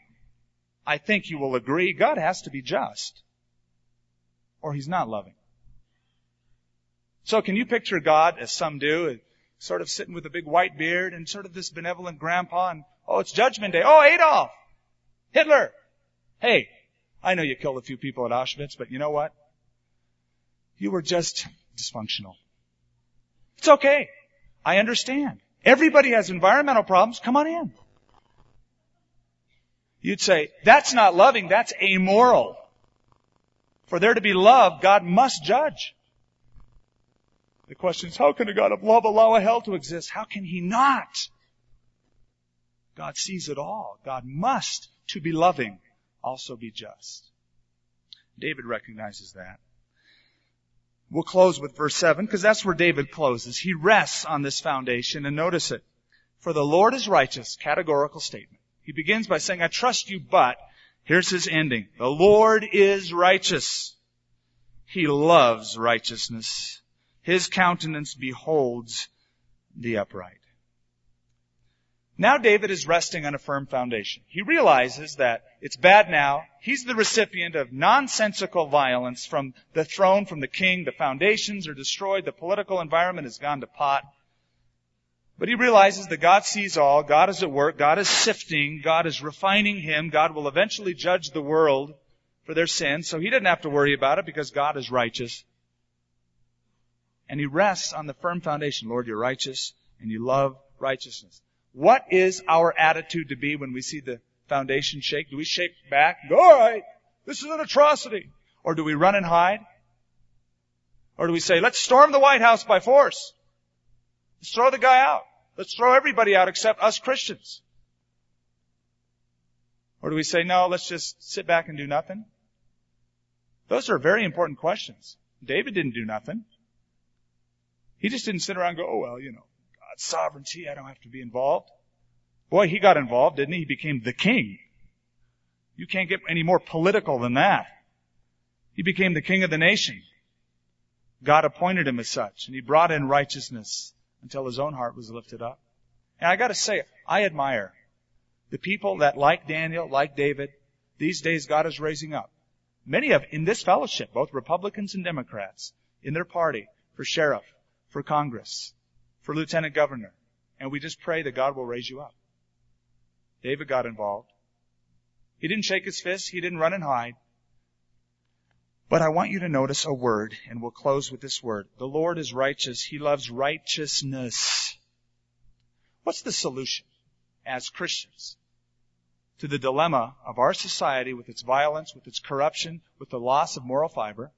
I think you will agree, God has to be just. Or He's not loving. So can you picture God, as some do, sort of sitting with a big white beard and sort of this benevolent grandpa and, oh, it's judgment day. Oh, Adolf! Hitler! Hey, I know you killed a few people at Auschwitz, but you know what? You were just dysfunctional. It's okay. I understand. Everybody has environmental problems. Come on in. You'd say, that's not loving, that's amoral. For there to be love, God must judge. The question is, how can a God of love allow a hell to exist? How can he not? God sees it all. God must, to be loving, also be just. David recognizes that. We'll close with verse 7 because that's where David closes. He rests on this foundation and notice it. For the Lord is righteous, categorical statement. He begins by saying, I trust you, but here's his ending. The Lord is righteous. He loves righteousness. His countenance beholds the upright. Now David is resting on a firm foundation. He realizes that it's bad now. He's the recipient of nonsensical violence from the throne, from the king. The foundations are destroyed. The political environment has gone to pot. But he realizes that God sees all. God is at work. God is sifting. God is refining him. God will eventually judge the world for their sins, so he doesn't have to worry about it because God is righteous. And he rests on the firm foundation. Lord, you're righteous and you love righteousness. What is our attitude to be when we see the foundation shake? Do we shake back? Go, all right, this is an atrocity. Or do we run and hide? Or do we say, let's storm the White House by force? Let's throw the guy out. Let's throw everybody out except us Christians. Or do we say, no, let's just sit back and do nothing? Those are very important questions. David didn't do nothing. He just didn't sit around and go, oh well, you know, God's sovereignty, I don't have to be involved. Boy, he got involved, didn't he? He became the king. You can't get any more political than that. He became the king of the nation. God appointed him as such, and he brought in righteousness until his own heart was lifted up. And I gotta say, I admire the people that like Daniel, like David, these days God is raising up. Many of, in this fellowship, both Republicans and Democrats, in their party, for sheriff, for Congress, for lieutenant governor. And we just pray that God will raise you up. David got involved. He didn't shake his fist. He didn't run and hide. But I want you to notice a word, and we'll close with this word. The Lord is righteous. He loves righteousness. What's the solution as Christians? to the dilemma of our society with its violence, with its corruption, with the loss of moral fiber.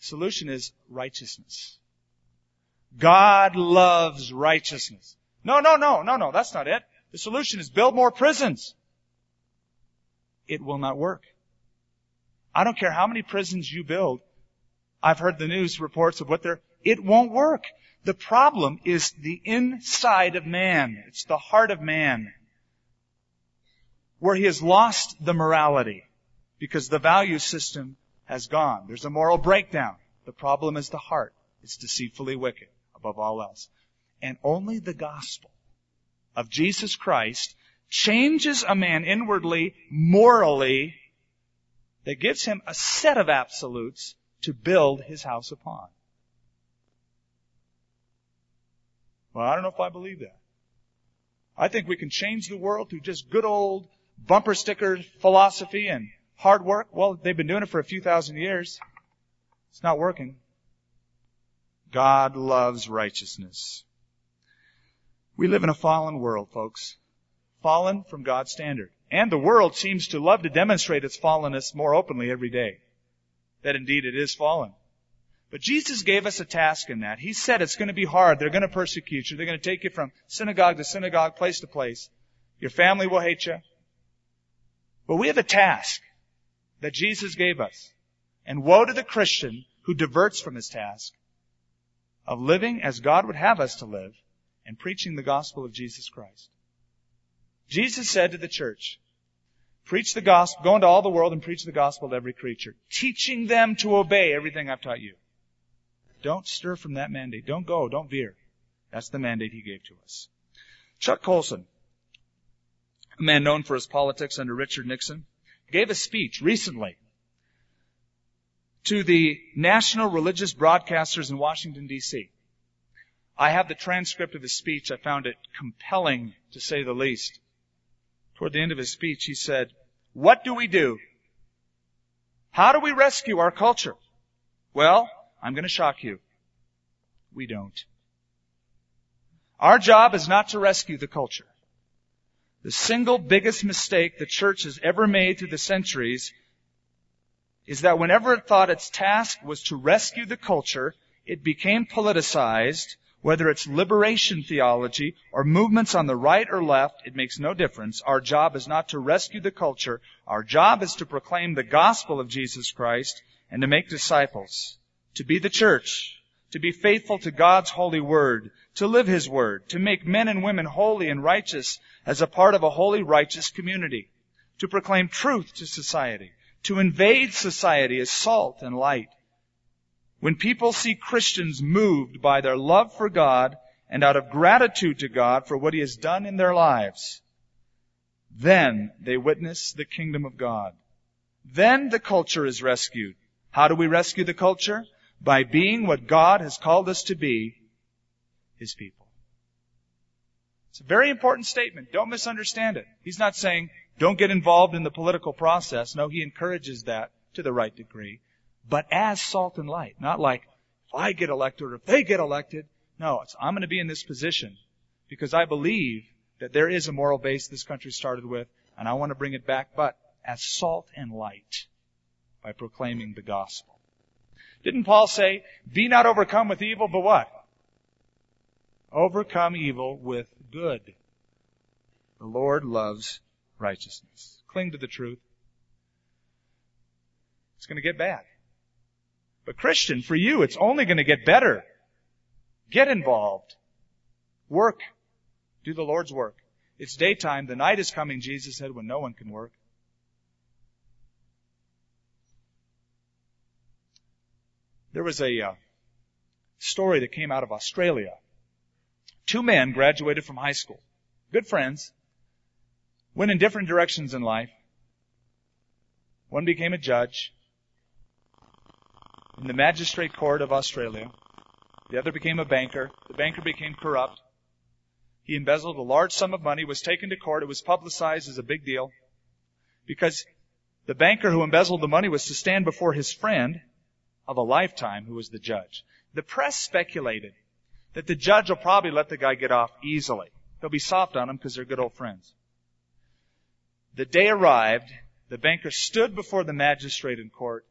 The solution is righteousness. God loves righteousness. No, no, no, no, no, that's not it. The solution is build more prisons. It will not work. I don't care how many prisons you build. I've heard the news reports of what they're, it won't work. The problem is the inside of man. It's the heart of man where he has lost the morality because the value system has gone. There's a moral breakdown. The problem is the heart. It's deceitfully wicked above all else. And only the gospel of Jesus Christ changes a man inwardly, morally, that gives him a set of absolutes to build his house upon. Well, I don't know if I believe that. I think we can change the world through just good old bumper sticker philosophy and hard work. Well, they've been doing it for a few thousand years. It's not working. God loves righteousness. We live in a fallen world, folks. Fallen from God's standard. And the world seems to love to demonstrate its fallenness more openly every day. That indeed it is fallen. But Jesus gave us a task in that. He said it's going to be hard. They're going to persecute you. They're going to take you from synagogue to synagogue, place to place. Your family will hate you. But we have a task that Jesus gave us. And woe to the Christian who diverts from his task of living as God would have us to live and preaching the gospel of Jesus Christ. Jesus said to the church, preach the gospel, go into all the world and preach the gospel to every creature, teaching them to obey everything I've taught you. Don't stir from that mandate. Don't go. Don't veer. That's the mandate he gave to us. Chuck Colson, a man known for his politics under Richard Nixon, gave a speech recently to the national religious broadcasters in Washington DC. I have the transcript of his speech. I found it compelling to say the least. Toward the end of his speech, he said, what do we do? How do we rescue our culture? Well, I'm going to shock you. We don't. Our job is not to rescue the culture. The single biggest mistake the church has ever made through the centuries is that whenever it thought its task was to rescue the culture, it became politicized, whether it's liberation theology or movements on the right or left, it makes no difference. Our job is not to rescue the culture. Our job is to proclaim the gospel of Jesus Christ and to make disciples, to be the church, to be faithful to God's holy word, to live his word, to make men and women holy and righteous as a part of a holy, righteous community, to proclaim truth to society, to invade society as salt and light. When people see Christians moved by their love for God and out of gratitude to God for what he has done in their lives, then they witness the kingdom of God. Then the culture is rescued. How do we rescue the culture? by being what God has called us to be, His people. It's a very important statement. Don't misunderstand it. He's not saying Don't get involved in the political process. No, he encourages that to the right degree. But as salt and light. Not like, if I get elected or if they get elected. No, it's, I'm going to be in this position because I believe that there is a moral base this country started with and I want to bring it back, but as salt and light by proclaiming the gospel. Didn't Paul say, be not overcome with evil, but what? Overcome evil with good. The Lord loves righteousness. Cling to the truth. It's going to get bad. But Christian, for you, it's only going to get better. Get involved. Work. Do the Lord's work. It's daytime. The night is coming, Jesus said, when no one can work. There was a uh, story that came out of Australia. Two men graduated from high school. Good friends. Went in different directions in life. One became a judge in the magistrate court of Australia. The other became a banker. The banker became corrupt. He embezzled a large sum of money, was taken to court. It was publicized as a big deal because the banker who embezzled the money was to stand before his friend of a lifetime who was the judge. The press speculated that the judge will probably let the guy get off easily. They'll be soft on him because they're good old friends. The day arrived, the banker stood before the magistrate in court,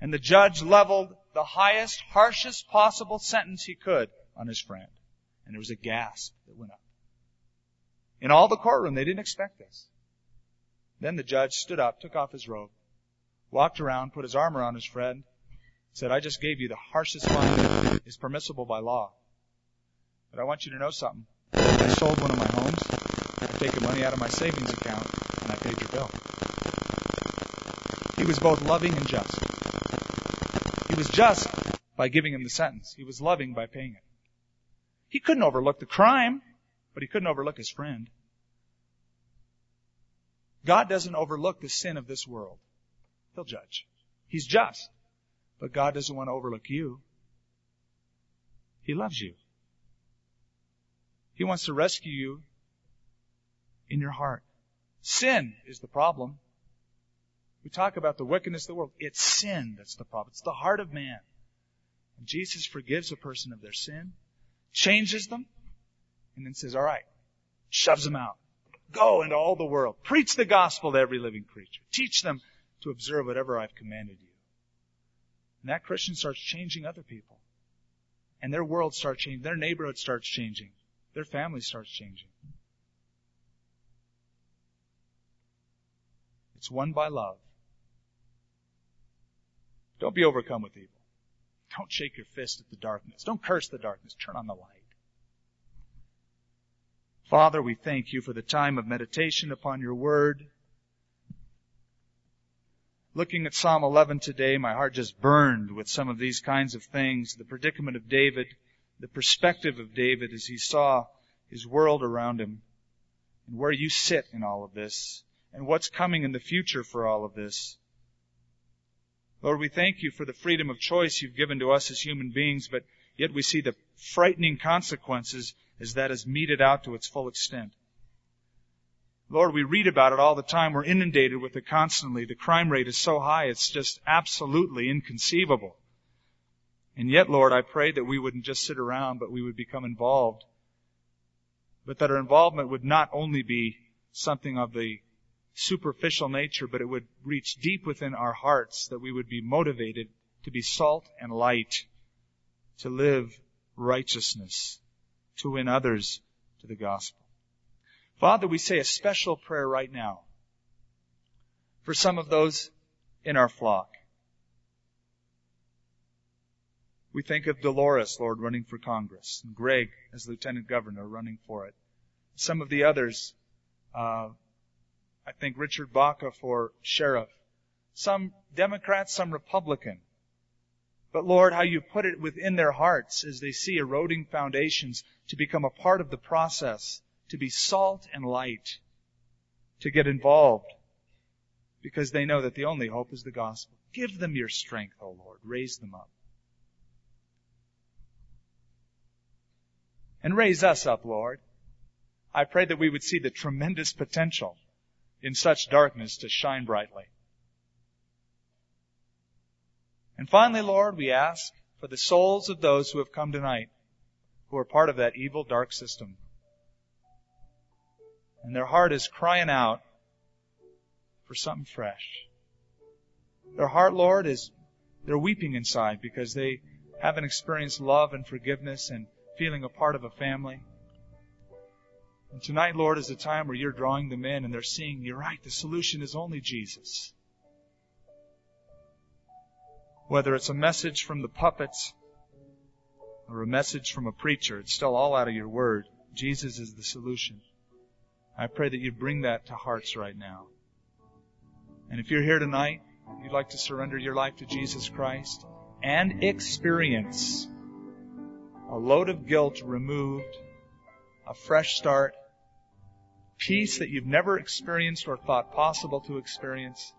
and the judge leveled the highest, harshest possible sentence he could on his friend. And there was a gasp that went up. In all the courtroom, they didn't expect this. Then the judge stood up, took off his robe, walked around, put his arm around his friend, said, I just gave you the harshest fine that is permissible by law. But I want you to know something. I sold one of my homes. Taken money out of my savings account and I paid your bill. He was both loving and just. He was just by giving him the sentence. He was loving by paying it. He couldn't overlook the crime, but he couldn't overlook his friend. God doesn't overlook the sin of this world. He'll judge. He's just. But God doesn't want to overlook you. He loves you. He wants to rescue you in your heart. Sin is the problem. We talk about the wickedness of the world. It's sin that's the problem. It's the heart of man. And Jesus forgives a person of their sin, changes them, and then says, all right, shoves them out. Go into all the world. Preach the gospel to every living creature. Teach them to observe whatever I've commanded you. And that Christian starts changing other people. And their world starts changing. Their neighborhood starts changing. Their family starts changing. It's won by love. Don't be overcome with evil. Don't shake your fist at the darkness. Don't curse the darkness. Turn on the light. Father, we thank you for the time of meditation upon your word. Looking at Psalm 11 today, my heart just burned with some of these kinds of things. The predicament of David, the perspective of David as he saw his world around him, and where you sit in all of this, and what's coming in the future for all of this. Lord, we thank you for the freedom of choice you've given to us as human beings, but yet we see the frightening consequences as that is meted out to its full extent. Lord, we read about it all the time. We're inundated with it constantly. The crime rate is so high, it's just absolutely inconceivable. And yet, Lord, I pray that we wouldn't just sit around, but we would become involved. But that our involvement would not only be something of the superficial nature, but it would reach deep within our hearts, that we would be motivated to be salt and light, to live righteousness, to win others to the gospel. Father, we say a special prayer right now for some of those in our flock. We think of Dolores, Lord, running for Congress, and Greg as Lieutenant Governor running for it. Some of the others, uh, I think Richard Baca for sheriff. Some Democrats, some Republican. But Lord, how you put it within their hearts as they see eroding foundations to become a part of the process to be salt and light, to get involved, because they know that the only hope is the gospel. Give them your strength, O Lord. Raise them up. And raise us up, Lord. I pray that we would see the tremendous potential in such darkness to shine brightly. And finally, Lord, we ask for the souls of those who have come tonight, who are part of that evil, dark system. And their heart is crying out for something fresh. Their heart, Lord, is, they're weeping inside because they haven't experienced love and forgiveness and feeling a part of a family. And tonight, Lord, is a time where you're drawing them in and they're seeing, you're right, the solution is only Jesus. Whether it's a message from the puppets or a message from a preacher, it's still all out of your word. Jesus is the solution. I pray that you bring that to hearts right now. And if you're here tonight, you'd like to surrender your life to Jesus Christ and experience a load of guilt removed, a fresh start, peace that you've never experienced or thought possible to experience,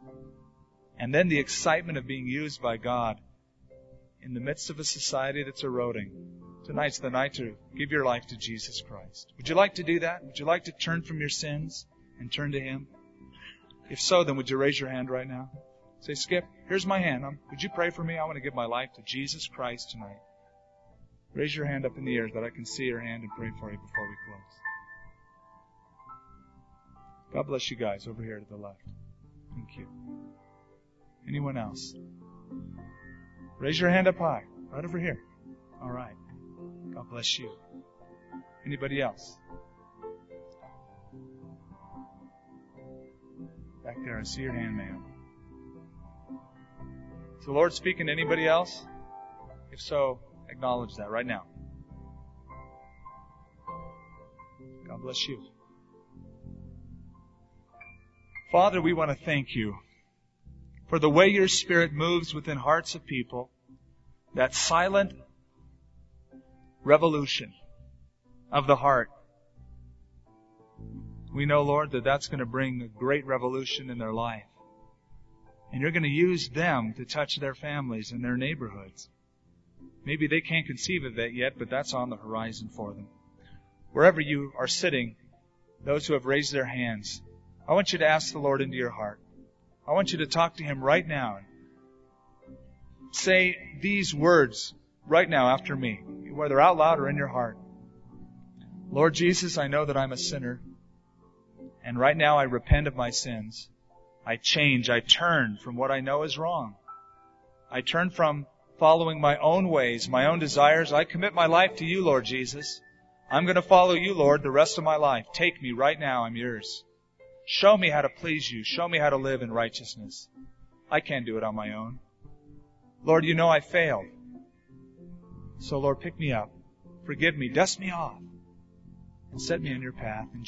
and then the excitement of being used by God in the midst of a society that's eroding. Tonight's the night to give your life to Jesus Christ. Would you like to do that? Would you like to turn from your sins and turn to Him? If so, then would you raise your hand right now? Say, Skip, here's my hand. Um, would you pray for me? I want to give my life to Jesus Christ tonight. Raise your hand up in the air so that I can see your hand and pray for you before we close. God bless you guys over here to the left. Thank you. Anyone else? Raise your hand up high. Right over here. All right. God bless you. Anybody else? Back there, I see your hand, ma'am. Is the Lord speaking to anybody else? If so, acknowledge that right now. God bless you. Father, we want to thank you for the way your Spirit moves within hearts of people, that silent revolution of the heart. We know, Lord, that that's going to bring a great revolution in their life. And you're going to use them to touch their families and their neighborhoods. Maybe they can't conceive of that yet, but that's on the horizon for them. Wherever you are sitting, those who have raised their hands, I want you to ask the Lord into your heart. I want you to talk to Him right now. Say these words right now after me, whether out loud or in your heart. Lord Jesus, I know that I'm a sinner. And right now I repent of my sins. I change. I turn from what I know is wrong. I turn from following my own ways, my own desires. I commit my life to you, Lord Jesus. I'm going to follow you, Lord, the rest of my life. Take me right now. I'm yours. Show me how to please you. Show me how to live in righteousness. I can't do it on my own. Lord, you know I failed. So Lord, pick me up. Forgive me. Dust me off. And set me on your path. In